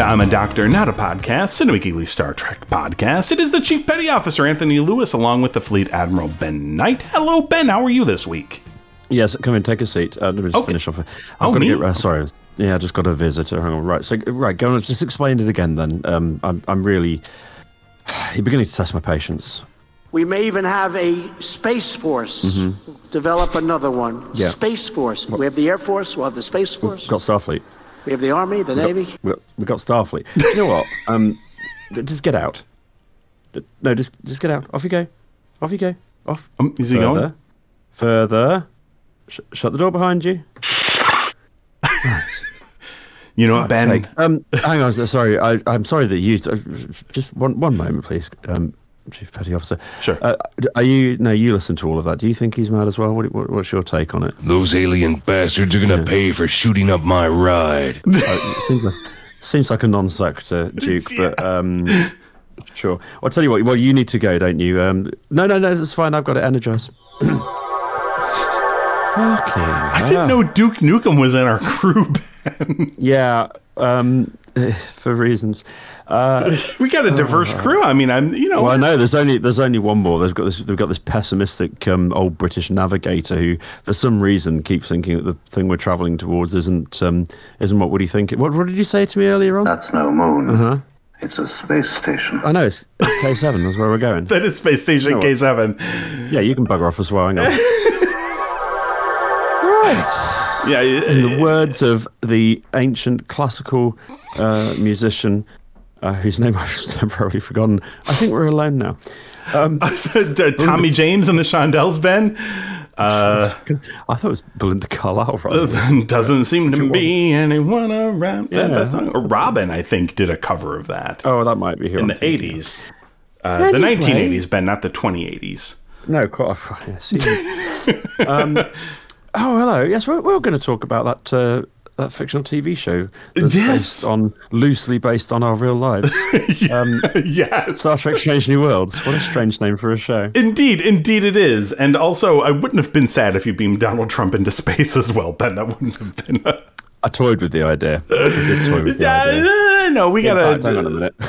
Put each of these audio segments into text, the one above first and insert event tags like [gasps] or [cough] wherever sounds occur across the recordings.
To I'm a Doctor, Not a Podcast, Cinema Geekly Star Trek podcast. It is the Chief Petty Officer Anthony Lewis, along with the Fleet Admiral Ben Knight. Hello, Ben. How are you this week? Yes, come in, take a seat. Uh, let me just Okay. finish off. I've Oh, got to me? get. Uh, sorry, yeah, I just got a visitor. Hang on. Right, so right, go on. Just explain it again. Then um, I'm, I'm really. [sighs] You're beginning to test my patience. We may even have a space force. Develop another one. Mm-hmm. Yeah. Space force. We have the Air Force. We'll have the Space Force. We've got Starfleet. We have the Army, the Navy. We've got, we've got Starfleet. Do you know what? Um, just get out. No, just just get out. Off you go. Off you go. Off. Um, is he Further. going? Further. Sh- shut the door behind you. [laughs] You know what, Ben? Um, hang on. Sorry, I, I'm sorry that you. uh, Just one one moment, please. Um, Chief Petty Officer. Sure. Uh, are you? No, you listen to all of that. Do you think he's mad as well? What, what, what's your take on it? Those alien bastards are gonna pay for shooting up my ride. [laughs] Uh, seems like seems like a non sequitur, Duke. [laughs] But um, sure. Well, I'll tell you what. Well, you need to go, don't you? Um, no, no, no. That's fine. I've got to energize. [clears throat] okay. I didn't know Duke Nukem was in our crew, [laughs] Ben. Yeah. Um, for reasons. Uh, [laughs] We got a diverse crew. I mean, I'm, you know, Well, I know there's only there's only one more. They've got this. They've got this pessimistic um, old British navigator who, for some reason, keeps thinking that the thing we're travelling towards isn't um, isn't what would he think? What, what did you say to me earlier on? That's no moon. Uh-huh. It's a space station. I know it's, it's K seven. [laughs] That's where we're going. that is Space Station No. K7. Yeah, you can bugger off as well. Hang on. [laughs] right. Yeah. In the words of the ancient classical uh, musician, uh, whose name I've [laughs] temporarily forgotten, I think we're alone now. [laughs] Tommy James and the Shondells, Ben. Uh, [laughs] I thought it was Belinda Carlisle. Rather. doesn't seem to be anyone around. Yeah. that song. Robin, I think, did a cover of that Oh, that might be here in the 80s. Uh, the 1980s, Ben, not the 2080s. No, quite. I see. um, oh, hello. Yes, we're, we're going to talk about that uh, that fictional TV show that's Yes. based on loosely based on our real lives. [laughs] um, yes. Star Trek: Strange New Worlds. What a strange name for a show. Indeed, indeed it is. And also, I wouldn't have been sad if you beamed Donald Trump into space as well, Ben. That wouldn't have been. A... I toyed with the idea. I toy with the idea. Yeah, no, we gotta. hang on a minute. [laughs]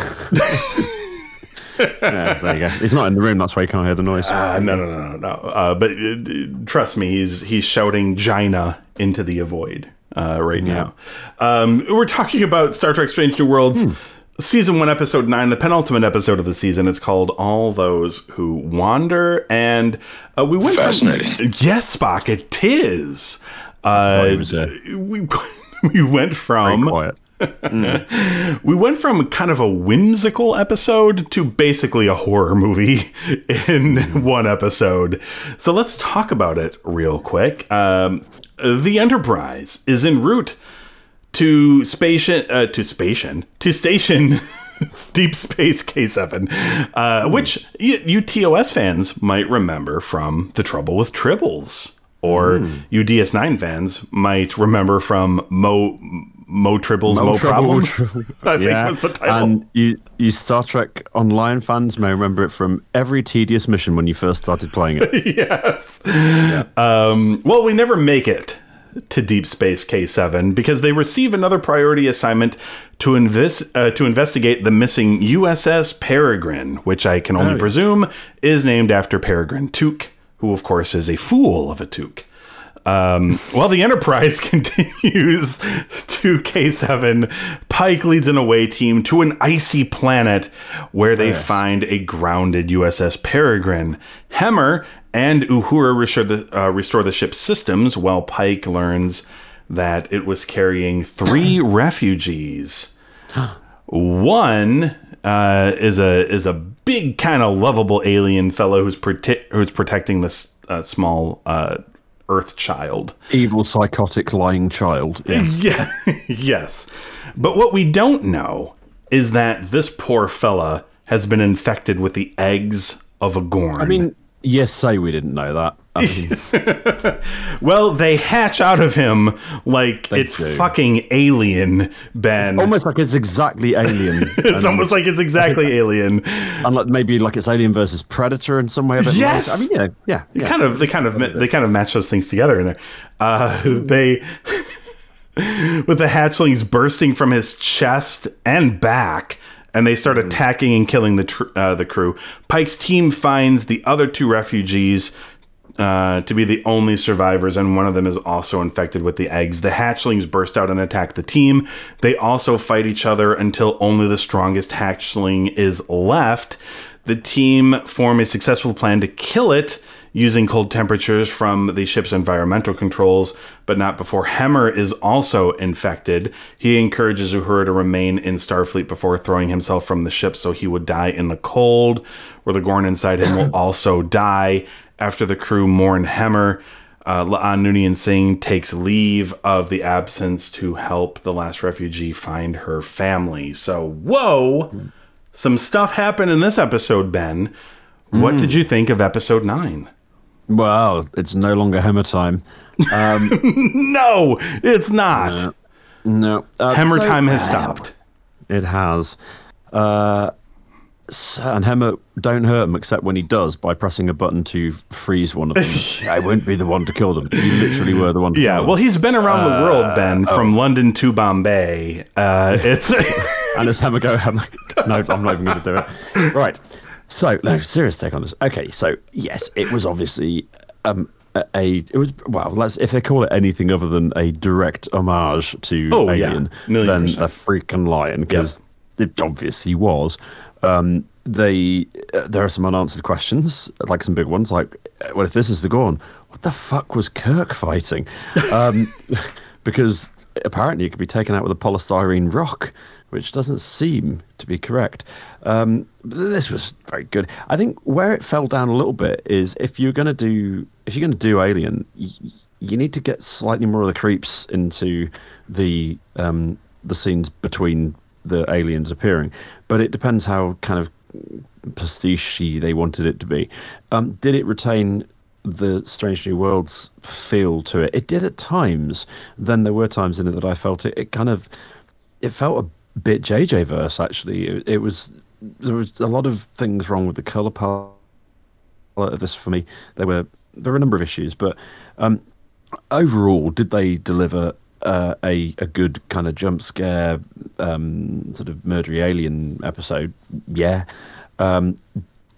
yeah, there you go. He's not in the room. That's why you can't hear the noise. Uh, no, no, no, no, no. Uh, but uh, trust me, he's he's shouting Gina into the void uh, right now. Um, we're talking about Star Trek: Strange New Worlds, season one, episode nine, the penultimate episode of the season. It's called "All Those Who Wander," and uh, we went Fascinating. From, yes, Spock, it is. Uh, he was, uh, we [laughs] we went from quiet. [laughs] we went from kind of a whimsical episode to basically a horror movie [laughs] in one episode. So let's talk about it real quick. Um, the Enterprise is en route to station uh, to station to station [laughs] Deep Space K7, uh, which y- you TOS fans might remember from The Trouble with Tribbles, or you DS9 fans might remember from Mo Mo Tribbles Mo, Mo Trouble, Problems. [laughs] [laughs] I think yeah, was the title. and you, you Star Trek Online fans may remember it from every tedious mission when you first started playing it. [laughs] yes. Um, well, we never make it to Deep Space K7 because they receive another priority assignment to invest uh, to investigate the missing USS Peregrine, which I can only Oh, yeah. presume is named after Peregrine Took, who of course is a fool of a Took. Um, while the Enterprise [laughs] continues to K7, Pike leads an away team to an icy planet where they find a grounded USS Peregrine. Hemmer and Uhura restore the, uh, restore the ship's systems while Pike learns that it was carrying three [laughs] refugees. One uh, is a is a big kind of lovable alien fellow who's prote- who's protecting this uh, small uh, Earth child. Evil, psychotic, lying child. [laughs] Yeah. Yeah, yes. But what we don't know is that this poor fella has been infected with the eggs of a Gorn. I mean, yes, say we didn't know that. I [laughs] mean, well, they hatch out of him like it's do. fucking alien, Ben. almost like it's exactly Alien. [laughs] it's and, almost like it's exactly [laughs] alien. and like maybe like it's Alien versus Predator in some way. Yes! like- I mean, yeah, yeah. Yeah. kind of they kind of they kind of match those things together in there. Uh, they with the hatchlings bursting from his chest and back, and they start attacking and killing the tr- uh, the crew. Pike's team finds the other two refugees. Uh, to be the only survivors, and one of them is also infected with the eggs. The hatchlings burst out and attack the team. They also fight each other until only the strongest hatchling is left. The team form a successful plan to kill it using cold temperatures from the ship's environmental controls, but not before Hemmer is also infected. He encourages Uhura to remain in Starfleet before throwing himself from the ship so he would die in the cold, where the Gorn inside him will [coughs] also die. After the crew mourn Hemmer, uh, La'an Noonien Singh takes leave of the absence to help the last refugee find her family. So, whoa! Some stuff happened in this episode, Ben. What did you think of episode 9? Well, it's no longer Hammer time. [laughs] No, it's not. No, uh, Hammer so- time has stopped. It has. Uh, and Hammer don't hurt him except when he does by pressing a button to freeze one of them. [laughs] I won't be the one to kill them. You literally were the one. To Yeah, well, he's been around the world, Ben, from London to Bombay. Uh, it's [laughs] and as Hammer go, Hammer. No, I'm not even going to do it. Right. So, no, serious take on this. Okay, so yes, it was obviously um, a, a. It was well. Let's if they call it anything other than a direct homage to Oh, yeah. Alien, Million then a freaking lion because it obviously was. Um, they uh, there are some unanswered questions, like some big ones, like well, if this is the Gorn, what the fuck was Kirk fighting? Um, [laughs] because apparently it could be taken out with a polystyrene rock, which doesn't seem to be correct. Um, this was very good. I think where it fell down a little bit is if you're going to do if you're going to do Alien, y- you need to get slightly more of the creeps into the um, the scenes between the aliens appearing. But it depends how kind of pastiche they wanted it to be. Um, did it retain the Strange New Worlds feel to it? It did at times. Then there were times in it that I felt it. It kind of it felt a bit JJ verse actually. It, it was there was a lot of things wrong with the color palette of this for me. There were there were a number of issues, but um, overall, did they deliver uh, a a good kind of jump scare, um, sort of murdery alien episode? Yeah. Um,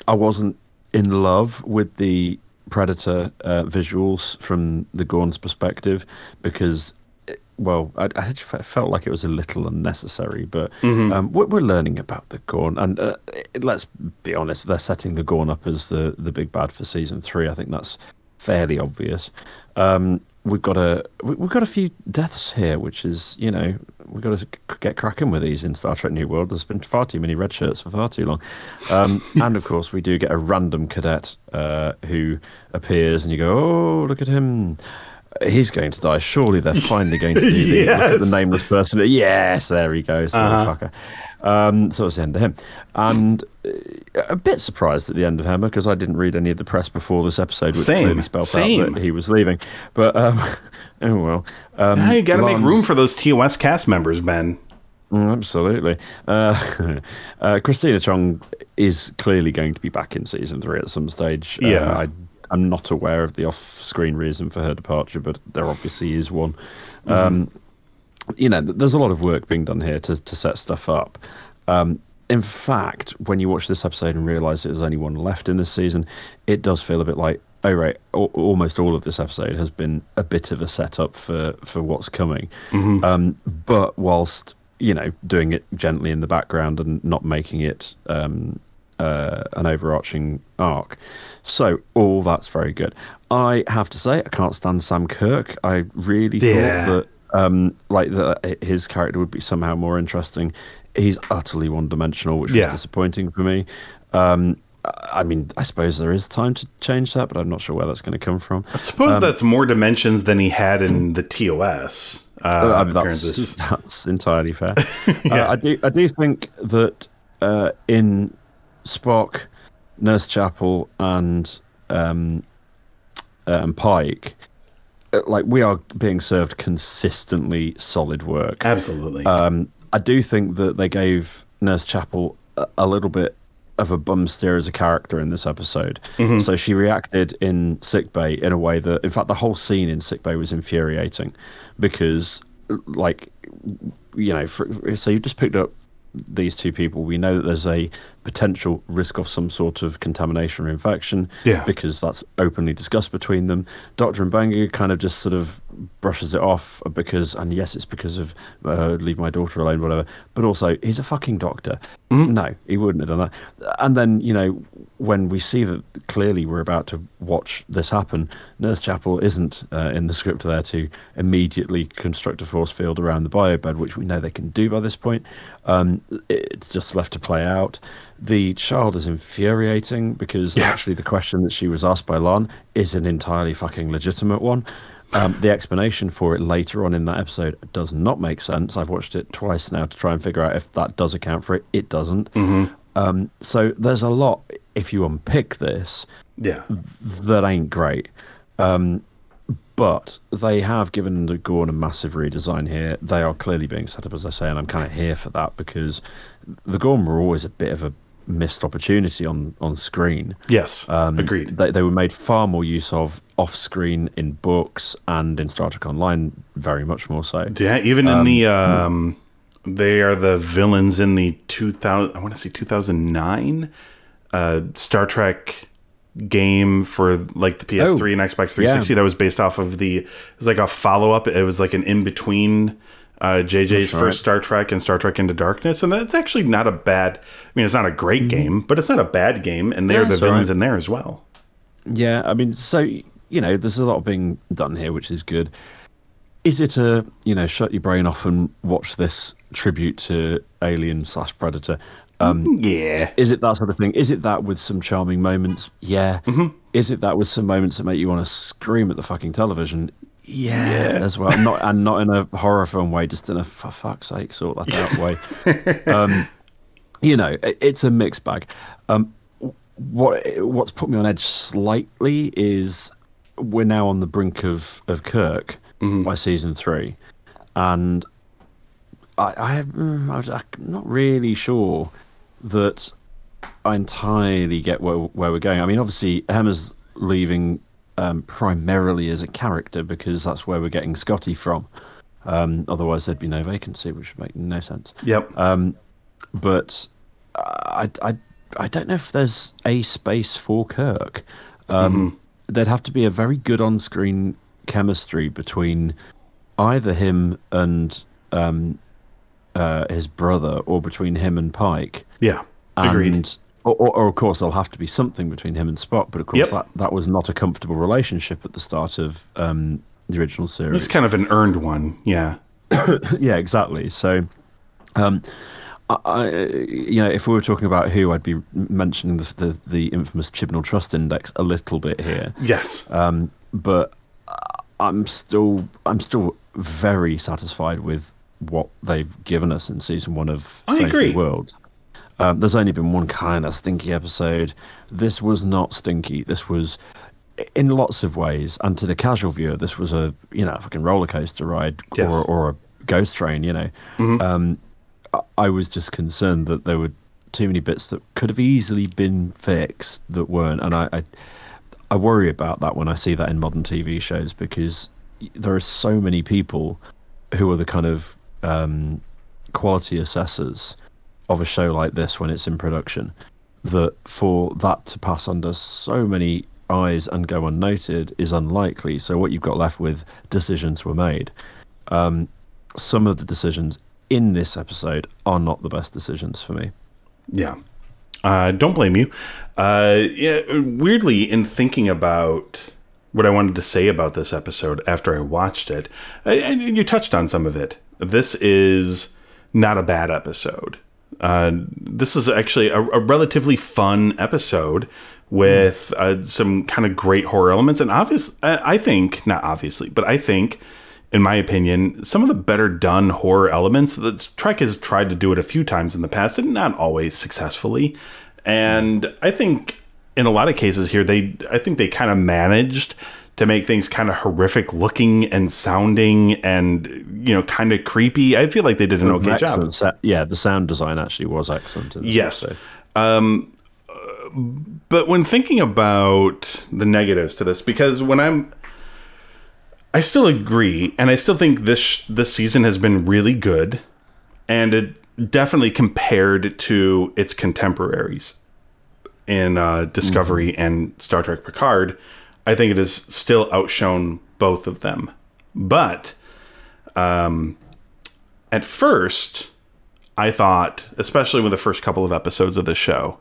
I wasn't in love with the Predator uh, visuals from the Gorn's perspective because, it- well, I, I just felt like it was a little unnecessary. But um, we're, we're learning about the Gorn, and uh, it- let's be honest, they're setting the Gorn up as the the big bad for season three. I think that's fairly obvious. Um, we've got a we- we've got a few deaths here, which is you know we've got to get cracking with these in Star Trek New World. There's been far too many red shirts for far too long, um, [laughs] and of course we do get a random cadet uh, who appears, and you go, oh look at him. He's going to die. Surely they're [laughs] finally going to do the, look at the nameless person. Yes, there he goes. Uh-huh. Fucker. Um, so it's the end of him. And uh, a bit surprised at the end of Hammer because I didn't read any of the press before this episode, which Same, clearly spelled same. out that he was leaving. But um, [laughs] oh well. Um, Now you got to make room for those TOS cast members, Ben. Mm, Absolutely. Uh, [laughs] uh, Christina Chong is clearly going to be back in season three at some stage. Uh, Yeah. I, I'm not aware of the off-screen reason for her departure, but there obviously is one. Um, you know, there's a lot of work being done here to, to set stuff up. Um, in fact, when you watch this episode and realize there's only one left in this season, it does feel a bit like, oh right, al- almost all of this episode has been a bit of a setup for for what's coming. Um, but whilst you know doing it gently in the background and not making it um, uh, an overarching arc. So all that's very good. I have to say, I can't stand Sam Kirk. I really Yeah. thought that um, like that his character would be somehow more interesting he's utterly one dimensional, which Yeah. was disappointing for me. Um, I mean, I suppose there is time to change that, but I'm not sure where that's going to come from. I suppose that's more dimensions than he had in the TOS. Uh, Uh, I mean, that's, [laughs] that's entirely fair. [laughs] uh, I do I do think that uh, in Spock, Nurse Chapel, and um, uh, and Pike, uh, like we are being served consistently solid work. Absolutely. Um, I do think that they gave Nurse Chapel a, a little bit of a bum steer as a character in this episode. So she reacted in sickbay in a way that, in fact, the whole scene in sickbay was infuriating because, like, you know, for, so you've just picked up these two people. We know that there's a potential risk of some sort of contamination or infection Yeah. because that's openly discussed between them. Dr. Mbenga kind of just sort of brushes it off because, and yes, it's because of uh, leave my daughter alone, whatever. But also, he's a fucking doctor. No, he wouldn't have done that. And then, you know, when we see that clearly we're about to watch this happen, Nurse Chapel isn't uh, in the script there to immediately construct a force field around the biobed, which we know they can do by this point. Um, it's just left to play out. The child is infuriating because Yeah. actually the question that she was asked by La'an is an entirely fucking legitimate one. Um, the explanation for it later on in that episode does not make sense. I've watched it twice now to try and figure out if that does account for it. It doesn't. Um, so there's a lot, if you unpick this, yeah. that ain't great. Um, but they have given the Gorn a massive redesign here. They are clearly being set up, as I say, and I'm kind of here for that because the Gorn were always a bit of a missed opportunity on on screen. Yes. Um, Agreed. They, they were made far more use of off screen in books and in Star Trek Online, very much more so. Yeah, even in the um, they are the villains in the 2000 I want to say 2009 uh, Star Trek game for like the PS3 Oh, and Xbox 360 yeah. that was based off of the it was like a follow-up it was like an in between uh, JJ's That's first. Star Trek and Star Trek Into Darkness and that's actually not a bad I mean it's not a great game but it's not a bad game and they're Mm-hmm. Yeah, the villains right. in there as well Yeah, I mean, so you know, there's a lot being done here, which is good. Is it a you know, shut your brain off and watch this tribute to Alien slash Predator? Um, yeah is it that sort of thing? Is it that with some charming moments? Yeah. Is it that with some moments that make you want to scream at the fucking television? Yeah, as well. Not and not in a horror film way, just in a for fuck's sake sort that out way. [laughs] um, you know, it, it's a mixed bag. Um, what what's put me on edge slightly is we're now on the brink of of Kirk by season three, and I, I mm, I- I'm not really sure that I entirely get where where we're going. I mean, obviously, Hemmer's leaving um, primarily as a character because that's where we're getting Scotty from. Um, otherwise, there'd be no vacancy, which would make no sense. yep Um, but I, I, I don't know if there's a space for Kirk. Um, There'd have to be a very good on-screen chemistry between either him and um, uh, his brother, or between him and Pike. yeah agreed And or, or, or of course, there'll have to be something between him and Spock. But of course, Yep. that, that was not a comfortable relationship at the start of um, the original series. it's kind of an earned one yeah [coughs] yeah, exactly. So, um, I, I, you know, if we were talking about who, I'd be mentioning the the, the infamous Chibnall Trust Index a little bit here. yes Um, but I'm still I'm still very satisfied with what they've given us in season one of Strange New agree. Um, there's only been one kind of stinky episode. This was not stinky. This was, in lots of ways, and to the casual viewer, this was a you know fucking roller coaster ride Yes. or or a ghost train. You know, um, I, I was just concerned that there were too many bits that could have easily been fixed that weren't, and I, I I worry about that when I see that in modern TV shows because there are so many people who are the kind of um, quality assessors of a show like this when it's in production that for that to pass under so many eyes and go unnoted is unlikely. So what you've got left with decisions were made. Um, some of the decisions in this episode are not the best decisions for me. Yeah. Uh, don't blame you. Uh, yeah, weirdly, in thinking about what I wanted to say about this episode after I watched it, and you touched on some of it. This is not a bad episode. Uh, this is actually a, a relatively fun episode with uh, some kind of great horror elements, and obvious. I I think not obviously, but I think, in my opinion, some of the better done horror elements. that Trek has tried to do it a few times in the past, and not always successfully. And I think in a lot of cases here, they I think they kind of managed to make things kind of horrific looking and sounding and you know kind of creepy. I feel like they did an okay job. Excellent sa- yeah, the sound design actually was excellent. Yes. episode. Um, uh, but when thinking about the negatives to this, because when I'm, I still agree, and I still think this this season has been really good, and it definitely compared to its contemporaries in uh, Discovery mm-hmm. and Star Trek Picard, I think it has still outshone both of them. But um, at first, I thought, especially with the first couple of episodes of the show,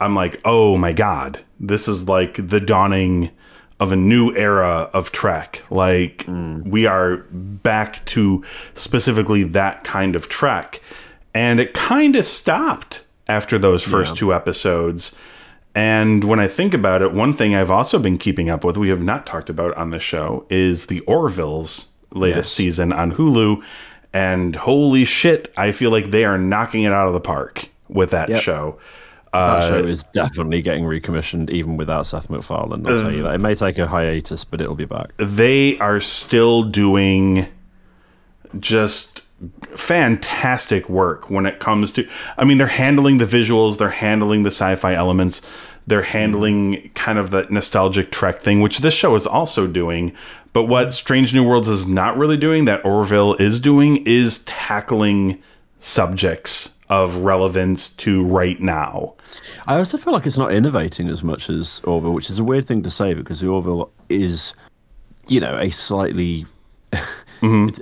I'm like, oh my god, this is like the dawning of a new era of Trek. Like we are back to specifically that kind of Trek, and it kind of stopped after those first two episodes. And when I think about it, one thing I've also been keeping up with, we have not talked about on the show, is the Orville's latest Yes. season on Hulu. And holy shit, I feel like they are knocking it out of the park with that Yep. show. That uh, show is definitely getting recommissioned, even without Seth MacFarlane. I'll tell you that. It may take a hiatus, but it'll be back. they are still doing just fantastic work when it comes to I mean they're handling the visuals, they're handling the sci-fi elements, they're handling kind of the nostalgic Trek thing, which this show is also doing. But what Strange New Worlds is not really doing, that Orville is doing, is tackling subjects of relevance to right now. I also feel like it's not innovating as much as Orville, which is a weird thing to say because the Orville is, you know, a slightly, [laughs] mm-hmm. it's,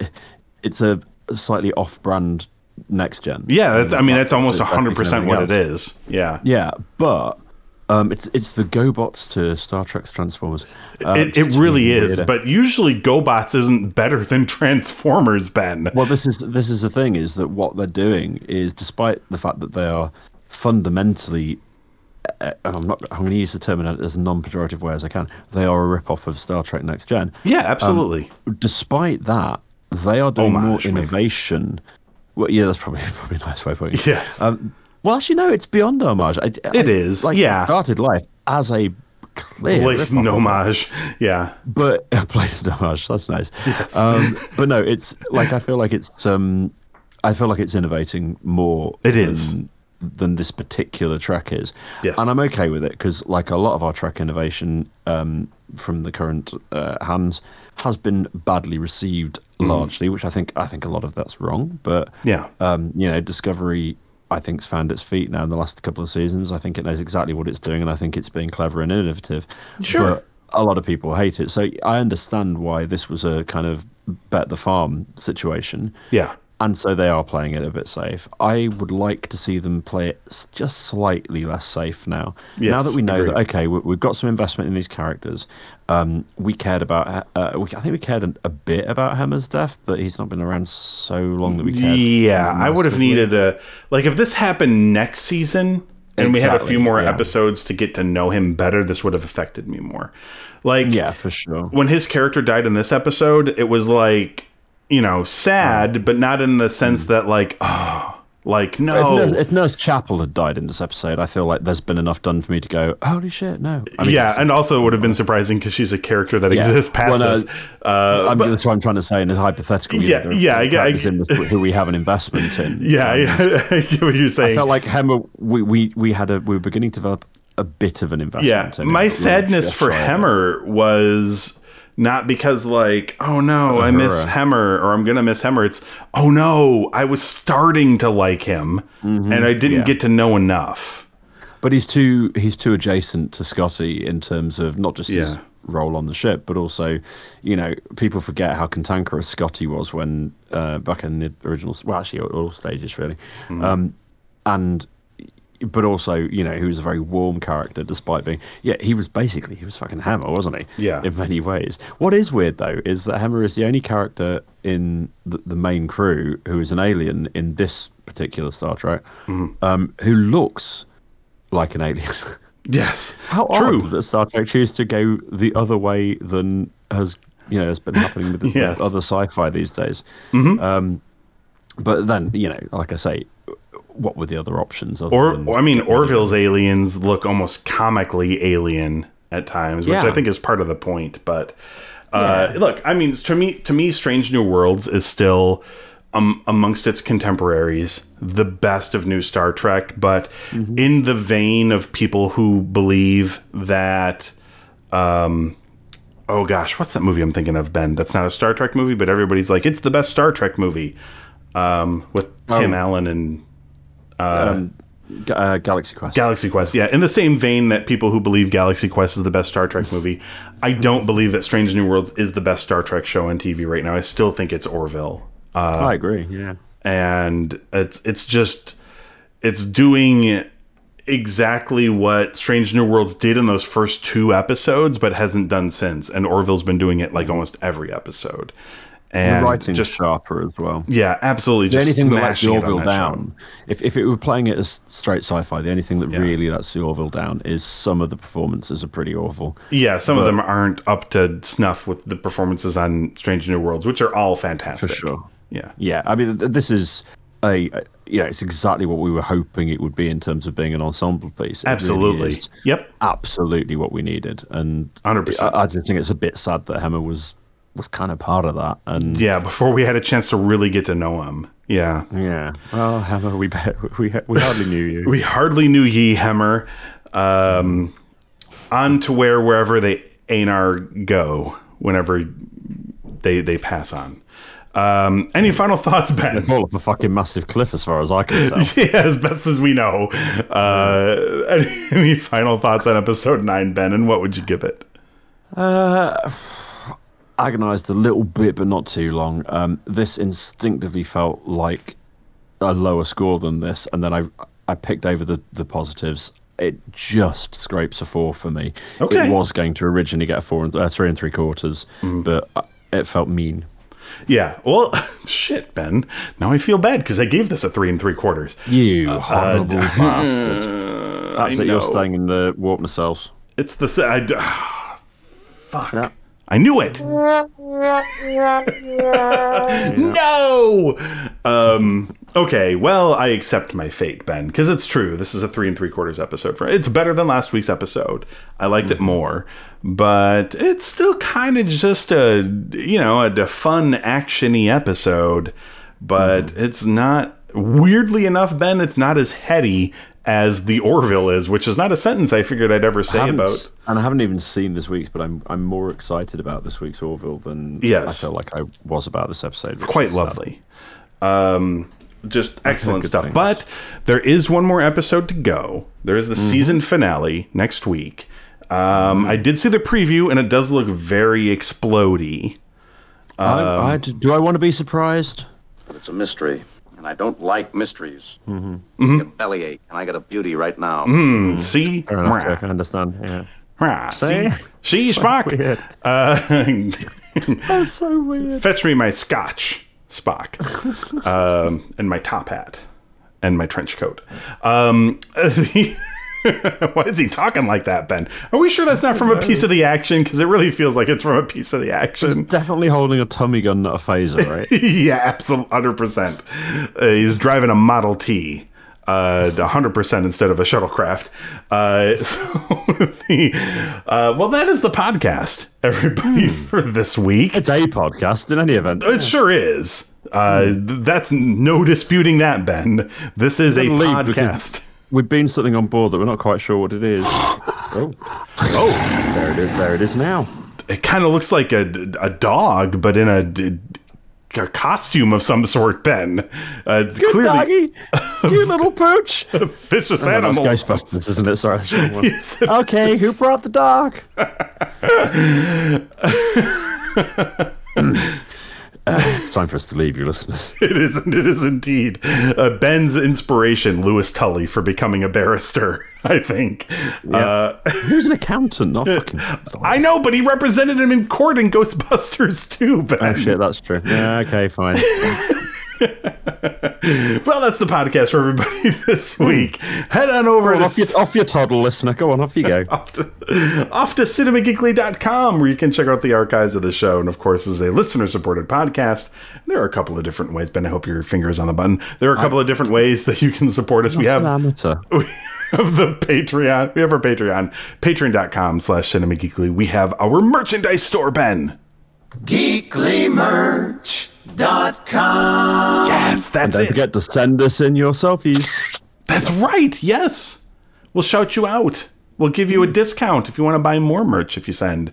it's a slightly off-brand next gen. Yeah, that's I mean that's almost It's 100% what it everything. Yeah. Yeah, but um, it's it's the GoBots to Star Trek's Transformers. Um, it, it really is, weirder. but usually GoBots isn't better than [laughs] Transformers, Ben. Well, this is this is the thing is that what they're doing is, despite the fact that they are fundamentally, uh, I'm not. I'm going to use the term in as non-pejorative way as I can. They are a rip-off of Star Trek Next Gen. Yeah, absolutely. Despite that, they are doing more Homage, maybe. innovation. Well, yeah, that's probably [laughs] probably a nice way of putting it. Yes. Um, well, actually, no, it's beyond homage. I, It is, Like, yeah. It started life as a clear like rip-off no of it. homage. Yeah. but [laughs] a place of homage. That's nice. Um, [laughs] but no, it's like I feel like it's um, I feel like it's innovating more. It is. than, than this particular track is. Yes. and I'm okay with it because like a lot of our track innovation um, from the current uh, hands has been badly received largely, which I think I think a lot of that's wrong. But. Yeah. um, you know, Discovery. I think's found its feet now in the last couple of seasons. I think it knows exactly what it's doing, and I think it's being clever and innovative. Sure. But a lot of people hate it. So I understand why this was a kind of bet the farm situation. Yeah. And so they are playing it a bit safe. I would like to see them play it just slightly less safe now. now that we know agreed. that, okay, we, we've got some investment in these characters. Um, we cared about, uh, we, I think we cared a, bit about Hammer's death, but he's not been around so long that we cared. Yeah, I would have needed a like if this happened next season and we had a few more yeah. episodes to get to know him better, this would have affected me more. Like Yeah, for sure. when his character died in this episode, it was like, you know, sad, but not in the sense that like, oh, [sighs] like no. Nurse, if Nurse Chapel had died in this episode, I feel like there's been enough done for me to go, holy shit, no. I mean, yeah, and also it would have been surprising because she's a character that Yeah. exists past Well, no, us. Uh, I'm, that's what I'm trying to say in a hypothetical. Yeah, are yeah, I get- I this who we have an investment in. [laughs] yeah, yeah, [laughs] I get what you're I felt like Hemmer, we, we, we had a we were beginning to develop a bit of an investment. yeah, in my but sadness for shy of it. Hemmer was not because like, oh no, I miss Hemmer or I'm gonna miss Hemmer. It's oh no, I was starting to like him and I didn't Mm-hmm. yeah. get to know enough. But he's too he's too adjacent to Scotty in terms of not just his role on the ship, but also, you know, people forget how cantankerous Scotty was when uh, back in the original. Well, actually, at all stages really, Hmm. um, and but also you know he was a very warm character despite being yeah he was basically he was fucking Hammer wasn't he Yeah. in many ways what is weird though is that Hammer is the only character in the, the main crew who is an alien in this particular Star Trek Mm-hmm. um, who looks like an alien [laughs] Yes. how True. odd that Star Trek choose to go the other way than has you know has been happening with, [laughs] Yes. Mm-hmm. with other sci-fi these days. Um, but then you know, like I say, what were the other options? Other Or, than I mean, Orville's aliens look almost comically alien at times, which Yeah. I think is part of the point. But uh, look, I mean, to me, to me, Strange New Worlds is still um, amongst its contemporaries the best of new Star Trek. But Mm-hmm. in the vein of people who believe that. Um, oh gosh, what's that movie I'm thinking of, Ben? That's not a Star Trek movie, but everybody's like, it's the best Star Trek movie um, with Tim Oh. Allen and um, Ga- uh, Galaxy Quest. Galaxy Quest, yeah. In the same vein that people who believe Galaxy Quest is the best Star Trek movie, I don't believe that Strange New Worlds is the best Star Trek show on TV right now. I still think it's Orville, Uh, I agree. Yeah. and it's it's just it's doing exactly what Strange New Worlds did in those first two episodes, but hasn't done since. And Orville's been doing it like almost every episode. The And writing just just sharper as well. yeah, absolutely. The Just only thing that lets the smashing Orville down, if, if it were playing it as straight sci-fi, the only thing that Yeah. really lets the Orville down is some of the performances are pretty awful. Yeah, some of them aren't up to snuff with the performances on Strange New Worlds, which are all fantastic. For sure. Yeah. Yeah, I mean, this is a, a you know, it's exactly what we were hoping it would be in terms of being an ensemble piece. It Absolutely. is Yep. absolutely what we needed, and 100%. I, I just think it's a bit sad that Hammer was was kind of part of that, and Yeah, before we had a chance to really get to know him. Yeah. yeah. Oh, Hammer, we bet we we hardly knew you. We hardly knew ye, Hemmer. Um, on to where wherever they Anar go, whenever they they pass on. Um, any final thoughts, Ben? Fall off a fucking massive cliff, as far as I can tell. [laughs] yeah, as best as we know. Uh, any, any final thoughts on episode nine, Ben? And what would you give it? Agonized a little bit, but not too long. Um, this instinctively felt like a lower score than this, and then I I picked over the the positives. It just scrapes a four for me. Okay. It was going to originally get a four and uh, three and three quarters, but uh, it felt mean. Yeah. Well, [laughs] shit, Ben. Now I feel bad because I gave this a three and three quarters. You horrible [laughs] bastard! That's I it. You're staying in the warp nacelles. It's the I ah, [sighs] fuck. Yeah. I knew it. [laughs] no. Um. Okay. Well, I accept my fate, Ben, because it's true. This is a three and three quarters episode. For it's better than last week's episode. I liked it more, but it's still kind of just a you know a, a fun actiony episode. But it's not. Weirdly enough, Ben, it's not as heady as the Orville is, which is not a sentence I figured I'd ever say about. s- and I haven't even seen this week's, but I'm I'm more excited about this week's Orville than Yes. I felt like I was about this episode. It's quite lovely. Um, just excellent stuff. things. But there is one more episode to go. There is the Mm-hmm. season finale next week. Um, I did see the preview, and it does look very explodey. I, I, do I want to be surprised? It's a mystery, and I don't like mysteries. Mm-hmm. I get bellyache, and I got a beauty right now. See, Fair enough, Mwah. Jack, I understand. Yeah. Mwah. see, See? see, Spock. Weird. Uh, [laughs] That's so weird. fetch me my scotch, Spock, [laughs] um, and my top hat, and my trench coat. Um, [laughs] [laughs] why is he talking like that, Ben? Are we sure that's not from a piece of the action? Because it really feels like it's from a piece of the action. He's definitely holding a tummy gun, not a phaser, right? [laughs] yeah, absolutely, hundred percent. Uh, he's driving a Model T. Uh, 100% instead of a shuttlecraft. Uh, [laughs] so the, uh, well, that is the podcast, everybody, for this week. it's a podcast in any event. It sure is. Uh, th- that's no disputing that, Ben. This is a Gotta podcast. We've been something on board that we're not quite sure what it is. [gasps] Oh, Oh, there it is. There it is now. it kind of looks like a, a dog, but in a, a costume of some sort, Ben. Uh, Good clearly doggy, [laughs] you little pooch. vicious Oh, animal. that's Ghostbusters, isn't it? Sorry. I should have [laughs] won. Yes, okay, who brought the dog? [laughs] Uh, [laughs] it's time for us to leave you, listeners. [laughs] It is. It is indeed. Uh, Ben's inspiration, Louis Tully, for becoming a barrister. [laughs] I think. Uh, He was an accountant, not fucking. I know, but he represented him in court in Ghostbusters too. Ben. Oh shit, that's true. Yeah, okay, fine. [laughs] Well, that's the podcast for everybody [laughs] this hmm. week. Head on over to off, your, off your toddle, listener. Go on, off you go. [laughs] off to, off to cinemageekly.com where you can check out the archives of the show. And of course, this is a listener supported podcast. There are a couple of different ways. Ben, I hope your finger's on the button. There are a couple of different ways that you can support us. We have an amateur. we have the Patreon. We have our Patreon, patreon.com slash cinemageekly. We have our merchandise store, Ben. GeeklyMerch.com. Yes, that's Don't it. forget to send us in your selfies. That's right. Yes. We'll shout you out. We'll give you a discount if you want to buy more merch if you send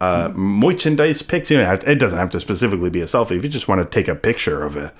uh, merchandise pics. You know, it doesn't have to specifically be a selfie. If you just want to take a picture of it,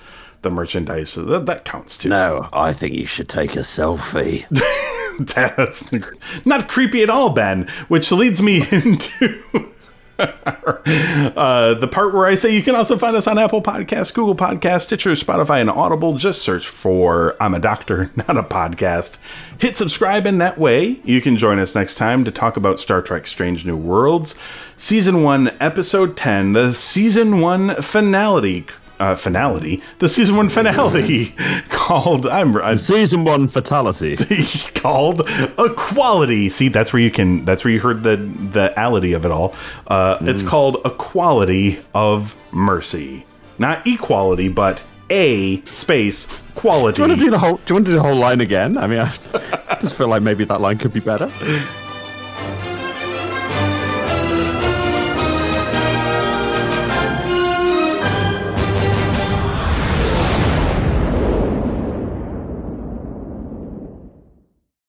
the merchandise, that, that counts too. No, I think you should take a selfie. [laughs] That's not creepy at all, Ben. Which leads me [laughs] into [laughs] uh, the part where I say you can also find us on Apple Podcasts, Google Podcasts, Stitcher, Spotify, and Audible. Just search for I'm a Doctor, [laughs] Not a Podcast. Hit subscribe, and that way you can join us next time to talk about Star Trek Strange New Worlds, Season 1, Episode 10, the Season 1 finale. Uh, finale, the season one finale [laughs] called I'm, I'm Season one fatality. [laughs] called equality. See, that's where you can. That's where you heard the the ality of it all. Uh, It's called equality of mercy, not equality, but a space quality. Do you want to do the whole? Do you want to do the whole line again? I mean, [laughs] I just feel like maybe that line could be better.